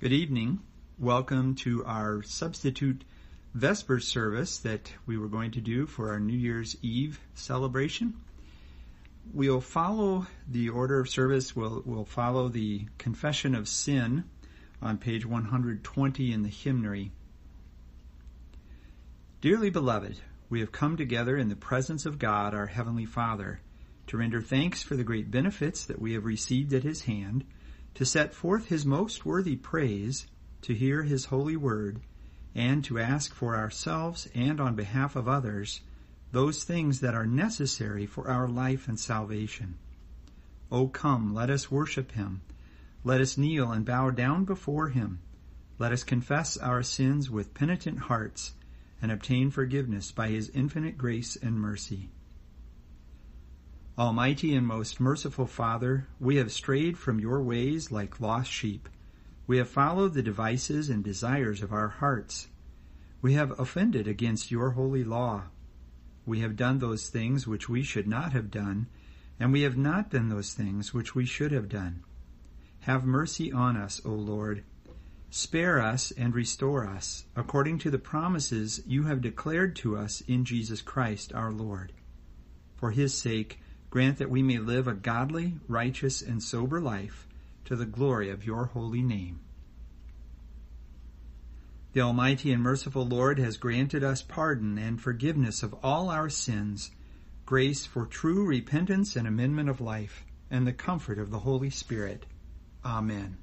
Good evening. Welcome to our substitute Vesper service that we were going to do for our New Year's Eve celebration. We'll follow the order of service. We'll, we'll follow the confession of sin on page 120 in the hymnary. Dearly beloved, we have come together in the presence of God, our Heavenly Father, to render thanks for the great benefits that we have received at His hand to set forth his most worthy praise, to hear his holy word, and to ask for ourselves and on behalf of others those things that are necessary for our life and salvation. O come, let us worship him. Let us kneel and bow down before him. Let us confess our sins with penitent hearts and obtain forgiveness by his infinite grace and mercy. Almighty and most merciful Father, we have strayed from your ways like lost sheep. We have followed the devices and desires of our hearts. We have offended against your holy law. We have done those things which we should not have done, and we have not done those things which we should have done. Have mercy on us, O Lord. Spare us and restore us, according to the promises you have declared to us in Jesus Christ our Lord. For his sake, Grant that we may live a godly, righteous, and sober life to the glory of your holy name. The Almighty and merciful Lord has granted us pardon and forgiveness of all our sins, grace for true repentance and amendment of life, and the comfort of the Holy Spirit. Amen.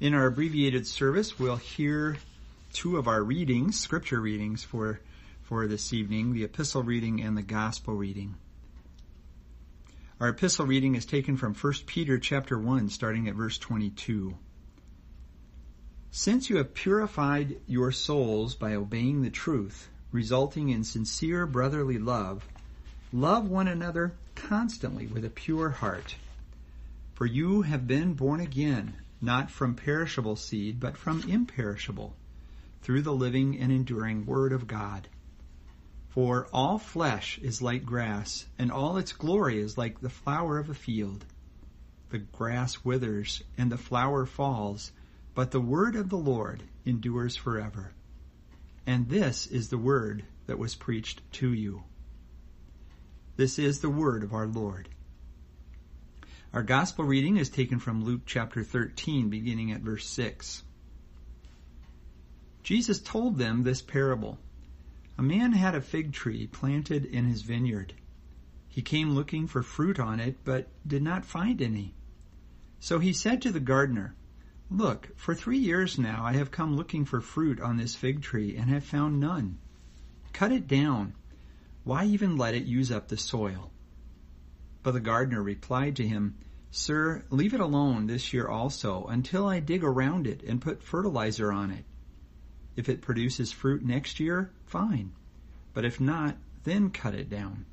In our abbreviated service, we'll hear two of our readings, scripture readings for for this evening, the epistle reading and the gospel reading. Our epistle reading is taken from 1 Peter chapter 1 starting at verse 22. Since you have purified your souls by obeying the truth, resulting in sincere brotherly love, love one another constantly with a pure heart. For you have been born again, not from perishable seed, but from imperishable, through the living and enduring word of God. For all flesh is like grass, and all its glory is like the flower of a field. The grass withers, and the flower falls, but the word of the Lord endures forever. And this is the word that was preached to you. This is the word of our Lord. Our gospel reading is taken from Luke chapter 13, beginning at verse 6. Jesus told them this parable. A man had a fig tree planted in his vineyard. He came looking for fruit on it, but did not find any. So he said to the gardener, Look, for three years now I have come looking for fruit on this fig tree and have found none. Cut it down. Why even let it use up the soil? But the gardener replied to him, Sir, leave it alone this year also until I dig around it and put fertilizer on it. If it produces fruit next year, fine. But if not, then cut it down.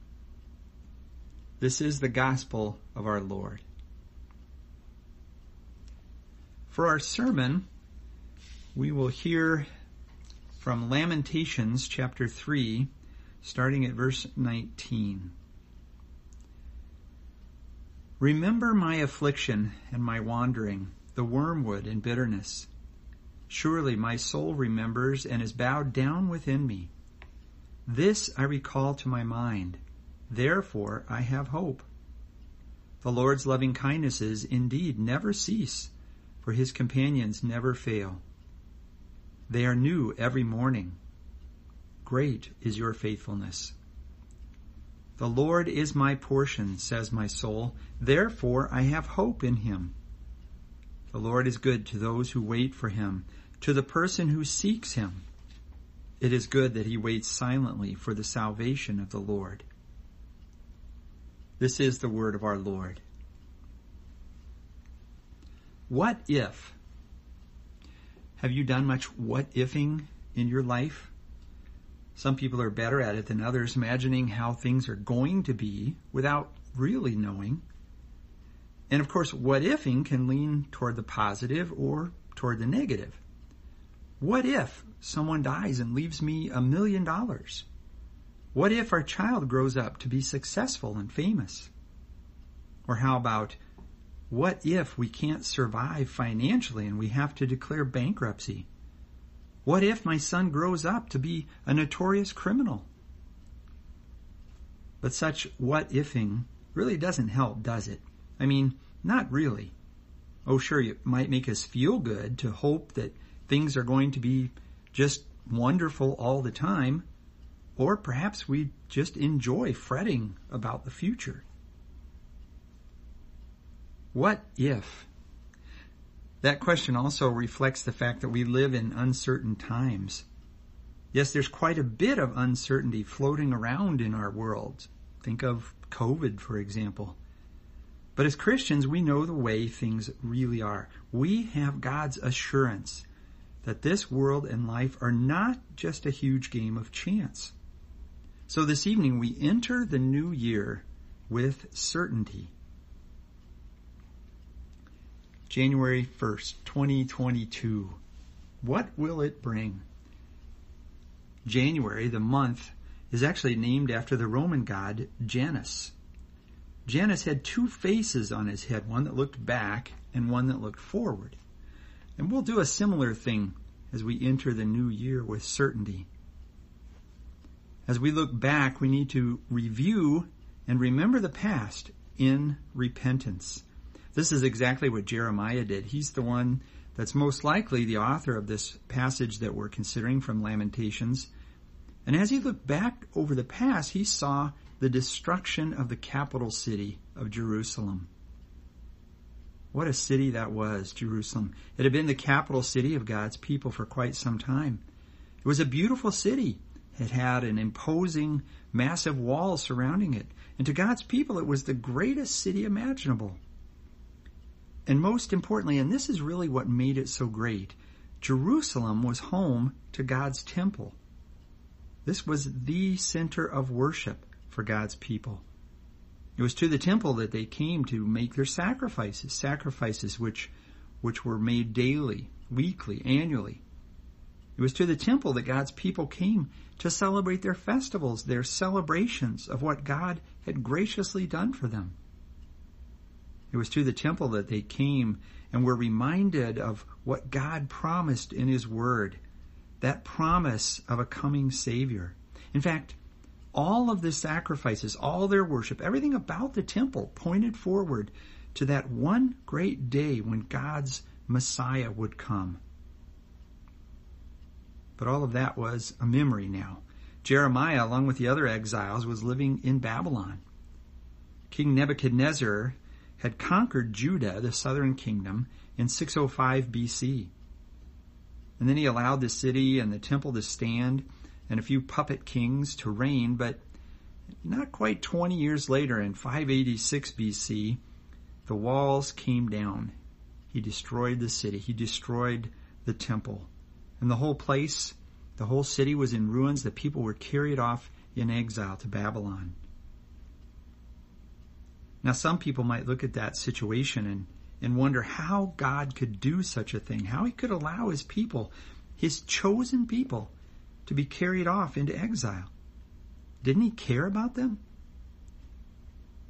This is the gospel of our Lord. For our sermon, we will hear from Lamentations chapter 3, starting at verse 19. Remember my affliction and my wandering, the wormwood and bitterness Surely my soul remembers and is bowed down within me. This I recall to my mind. Therefore I have hope. The Lord's loving kindnesses indeed never cease, for his companions never fail. They are new every morning. Great is your faithfulness. The Lord is my portion, says my soul. Therefore I have hope in him. The Lord is good to those who wait for him, to the person who seeks him. It is good that he waits silently for the salvation of the Lord. This is the word of our Lord. What if? Have you done much what ifing in your life? Some people are better at it than others, imagining how things are going to be without really knowing. And of course, what ifing can lean toward the positive or toward the negative. What if someone dies and leaves me a million dollars? What if our child grows up to be successful and famous? Or how about, What if we can't survive financially and we have to declare bankruptcy? What if my son grows up to be a notorious criminal? But such what ifing really doesn't help, does it? I mean, not really. Oh, sure, it might make us feel good to hope that things are going to be just wonderful all the time, or perhaps we just enjoy fretting about the future. What if? That question also reflects the fact that we live in uncertain times. Yes, there's quite a bit of uncertainty floating around in our world. Think of COVID, for example. But as Christians, we know the way things really are. We have God's assurance that this world and life are not just a huge game of chance. So this evening we enter the new year with certainty. January 1st, 2022. What will it bring? January, the month, is actually named after the Roman god Janus. Janus had two faces on his head, one that looked back and one that looked forward. And we'll do a similar thing as we enter the new year with certainty. As we look back, we need to review and remember the past in repentance. This is exactly what Jeremiah did. He's the one that's most likely the author of this passage that we're considering from Lamentations. And as he looked back over the past, he saw the destruction of the capital city of Jerusalem. What a city that was, Jerusalem. It had been the capital city of God's people for quite some time. It was a beautiful city. It had an imposing, massive wall surrounding it. And to God's people, it was the greatest city imaginable. And most importantly, and this is really what made it so great, Jerusalem was home to God's temple. This was the center of worship for God's people. It was to the temple that they came to make their sacrifices, sacrifices which, which were made daily, weekly, annually. It was to the temple that God's people came to celebrate their festivals, their celebrations of what God had graciously done for them. It was to the temple that they came and were reminded of what God promised in His Word, that promise of a coming Savior. In fact, all of the sacrifices, all their worship, everything about the temple pointed forward to that one great day when God's Messiah would come. But all of that was a memory now. Jeremiah, along with the other exiles, was living in Babylon. King Nebuchadnezzar had conquered Judah, the southern kingdom, in 605 BC. And then he allowed the city and the temple to stand and a few puppet kings to reign, but not quite 20 years later, in 586 BC, the walls came down. He destroyed the city. He destroyed the temple. And the whole place, the whole city was in ruins. The people were carried off in exile to Babylon. Now, some people might look at that situation and, and wonder how God could do such a thing, how he could allow his people, his chosen people, to be carried off into exile. Didn't he care about them?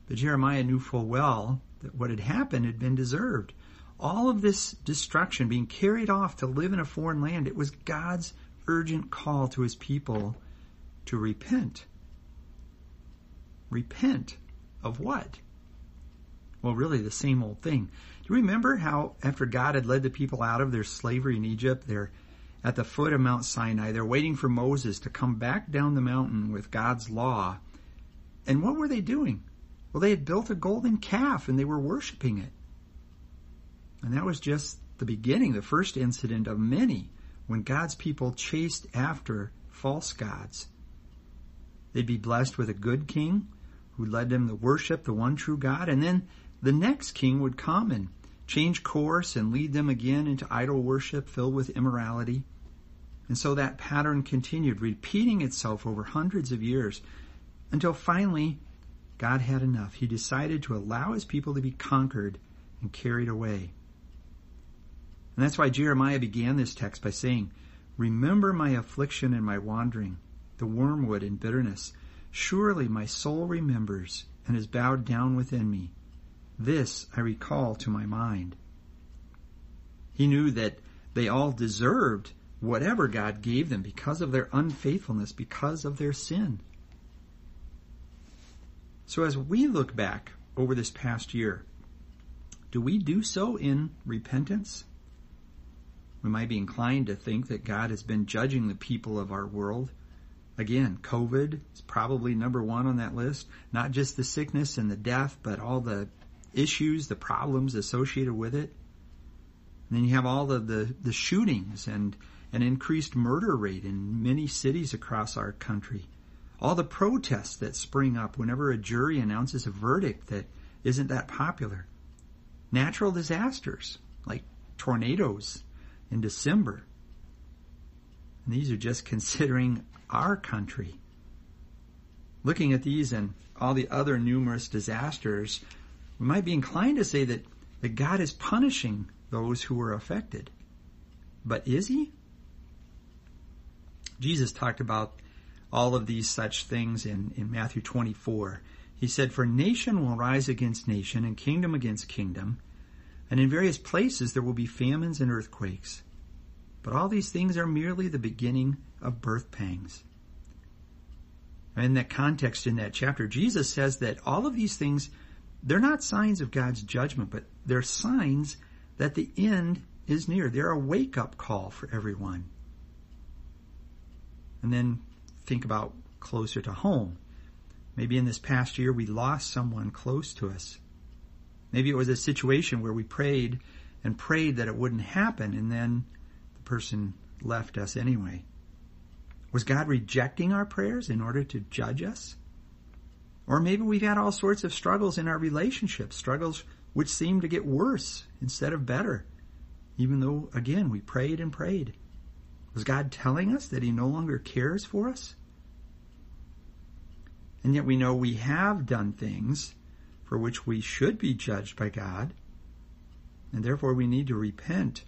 But Jeremiah knew full well that what had happened had been deserved. All of this destruction, being carried off to live in a foreign land, it was God's urgent call to his people to repent. Repent of what? Well, really the same old thing. Do you remember how after God had led the people out of their slavery in Egypt, their at the foot of Mount Sinai. They're waiting for Moses to come back down the mountain with God's law. And what were they doing? Well, they had built a golden calf and they were worshiping it. And that was just the beginning, the first incident of many when God's people chased after false gods. They'd be blessed with a good king who led them to worship the one true God, and then the next king would come and change course and lead them again into idol worship filled with immorality. And so that pattern continued, repeating itself over hundreds of years until finally God had enough. He decided to allow his people to be conquered and carried away. And that's why Jeremiah began this text by saying, Remember my affliction and my wandering, the wormwood and bitterness. Surely my soul remembers and is bowed down within me. This I recall to my mind. He knew that they all deserved whatever God gave them because of their unfaithfulness, because of their sin. So as we look back over this past year, do we do so in repentance? We might be inclined to think that God has been judging the people of our world. Again, COVID is probably number one on that list. Not just the sickness and the death, but all the issues, the problems associated with it. And then you have all of the, the shootings and an increased murder rate in many cities across our country. All the protests that spring up whenever a jury announces a verdict that isn't that popular. Natural disasters like tornadoes in December. And these are just considering our country. Looking at these and all the other numerous disasters, we might be inclined to say that, that God is punishing those who were affected. But is he? Jesus talked about all of these such things in, in Matthew 24. He said, For nation will rise against nation and kingdom against kingdom, and in various places there will be famines and earthquakes. But all these things are merely the beginning of birth pangs. In that context, in that chapter, Jesus says that all of these things, they're not signs of God's judgment, but they're signs that the end is near. They're a wake up call for everyone. And then think about closer to home. Maybe in this past year we lost someone close to us. Maybe it was a situation where we prayed and prayed that it wouldn't happen and then the person left us anyway. Was God rejecting our prayers in order to judge us? Or maybe we've had all sorts of struggles in our relationships, struggles which seem to get worse instead of better, even though, again, we prayed and prayed. Was God telling us that He no longer cares for us? And yet we know we have done things for which we should be judged by God, and therefore we need to repent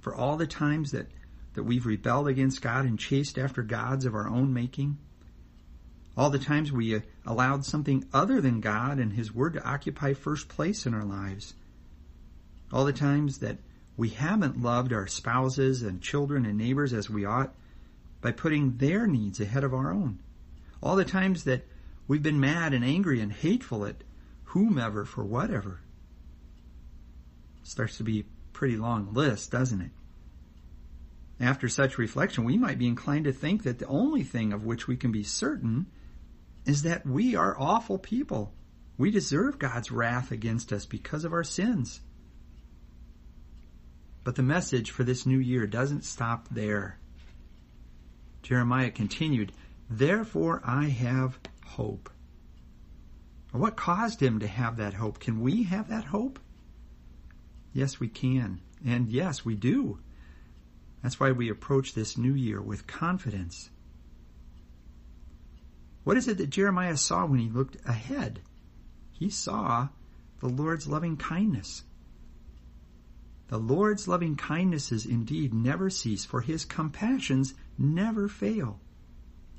for all the times that, that we've rebelled against God and chased after gods of our own making, all the times we uh, allowed something other than God and His Word to occupy first place in our lives, all the times that we haven't loved our spouses and children and neighbors as we ought by putting their needs ahead of our own. All the times that we've been mad and angry and hateful at whomever for whatever. Starts to be a pretty long list, doesn't it? After such reflection, we might be inclined to think that the only thing of which we can be certain is that we are awful people. We deserve God's wrath against us because of our sins. But the message for this new year doesn't stop there. Jeremiah continued, Therefore I have hope. What caused him to have that hope? Can we have that hope? Yes, we can. And yes, we do. That's why we approach this new year with confidence. What is it that Jeremiah saw when he looked ahead? He saw the Lord's loving kindness. The Lord's loving kindnesses indeed never cease, for his compassions never fail.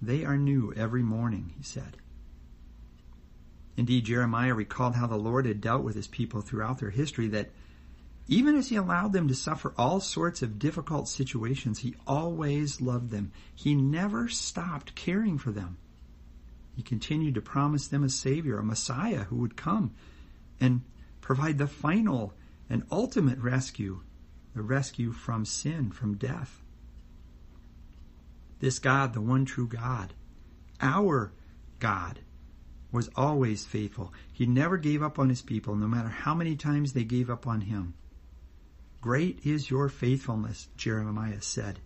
They are new every morning, he said. Indeed, Jeremiah recalled how the Lord had dealt with his people throughout their history that even as he allowed them to suffer all sorts of difficult situations, he always loved them. He never stopped caring for them. He continued to promise them a Savior, a Messiah who would come and provide the final an ultimate rescue, the rescue from sin, from death. This God, the one true God, our God, was always faithful. He never gave up on his people, no matter how many times they gave up on him. Great is your faithfulness, Jeremiah said.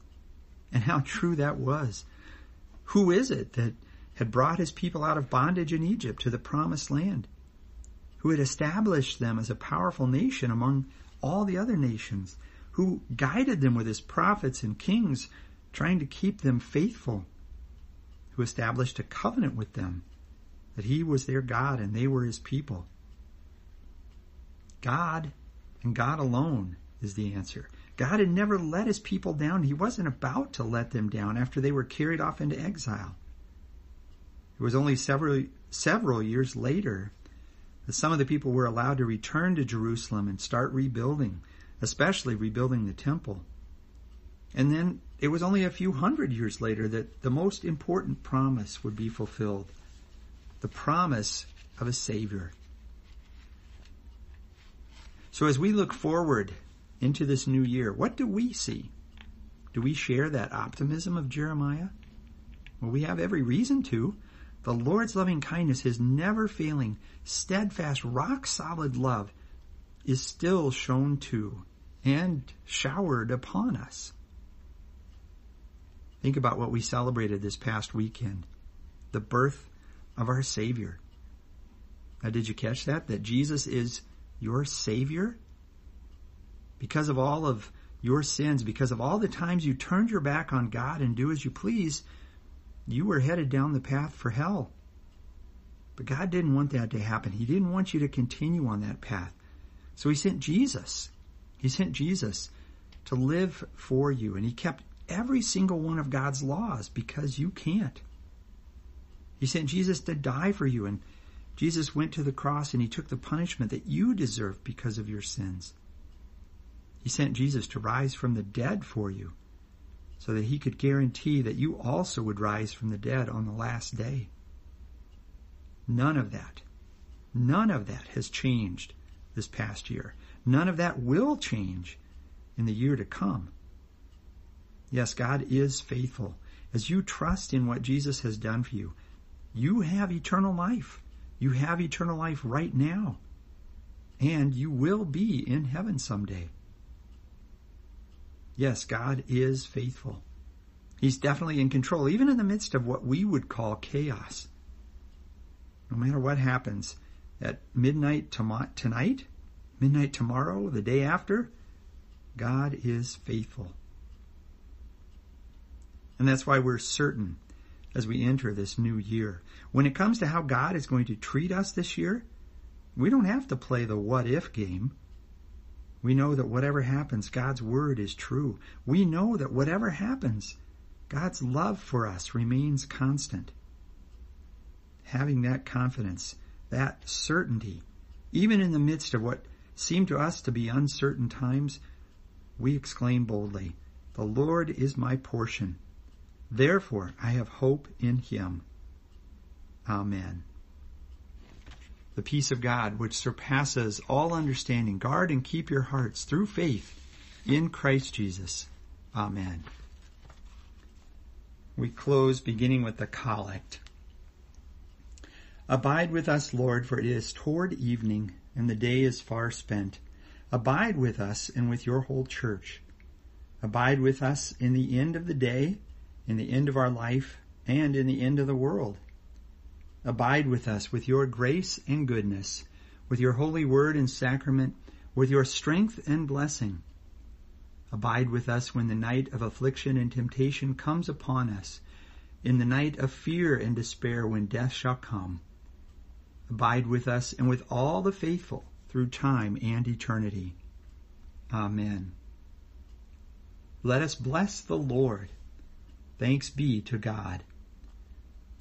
And how true that was. Who is it that had brought his people out of bondage in Egypt to the promised land? Who had established them as a powerful nation among all the other nations, who guided them with his prophets and kings, trying to keep them faithful, who established a covenant with them, that he was their God and they were his people. God and God alone is the answer. God had never let his people down. He wasn't about to let them down after they were carried off into exile. It was only several several years later Some of the people were allowed to return to Jerusalem and start rebuilding, especially rebuilding the temple. And then it was only a few hundred years later that the most important promise would be fulfilled. The promise of a Savior. So as we look forward into this new year, what do we see? Do we share that optimism of Jeremiah? Well, we have every reason to. The Lord's loving kindness, His never failing, steadfast, rock solid love is still shown to and showered upon us. Think about what we celebrated this past weekend. The birth of our Savior. Now, did you catch that? That Jesus is your Savior? Because of all of your sins, because of all the times you turned your back on God and do as you please, you were headed down the path for hell. But God didn't want that to happen. He didn't want you to continue on that path. So He sent Jesus. He sent Jesus to live for you, and He kept every single one of God's laws because you can't. He sent Jesus to die for you, and Jesus went to the cross and He took the punishment that you deserve because of your sins. He sent Jesus to rise from the dead for you so that he could guarantee that you also would rise from the dead on the last day. None of that, none of that has changed this past year. None of that will change in the year to come. Yes, God is faithful. As you trust in what Jesus has done for you, you have eternal life. You have eternal life right now. And you will be in heaven someday. Yes, God is faithful. He's definitely in control, even in the midst of what we would call chaos. No matter what happens at midnight tom- tonight, midnight tomorrow, the day after, God is faithful. And that's why we're certain as we enter this new year. When it comes to how God is going to treat us this year, we don't have to play the what if game. We know that whatever happens, God's word is true. We know that whatever happens, God's love for us remains constant. Having that confidence, that certainty, even in the midst of what seem to us to be uncertain times, we exclaim boldly, The Lord is my portion. Therefore I have hope in him. Amen. The peace of God, which surpasses all understanding, guard and keep your hearts through faith in Christ Jesus. Amen. We close beginning with the collect. Abide with us, Lord, for it is toward evening, and the day is far spent. Abide with us and with your whole church. Abide with us in the end of the day, in the end of our life, and in the end of the world. Abide with us with your grace and goodness, with your holy word and sacrament, with your strength and blessing. Abide with us when the night of affliction and temptation comes upon us, in the night of fear and despair when death shall come. Abide with us and with all the faithful through time and eternity. Amen. Let us bless the Lord. Thanks be to God.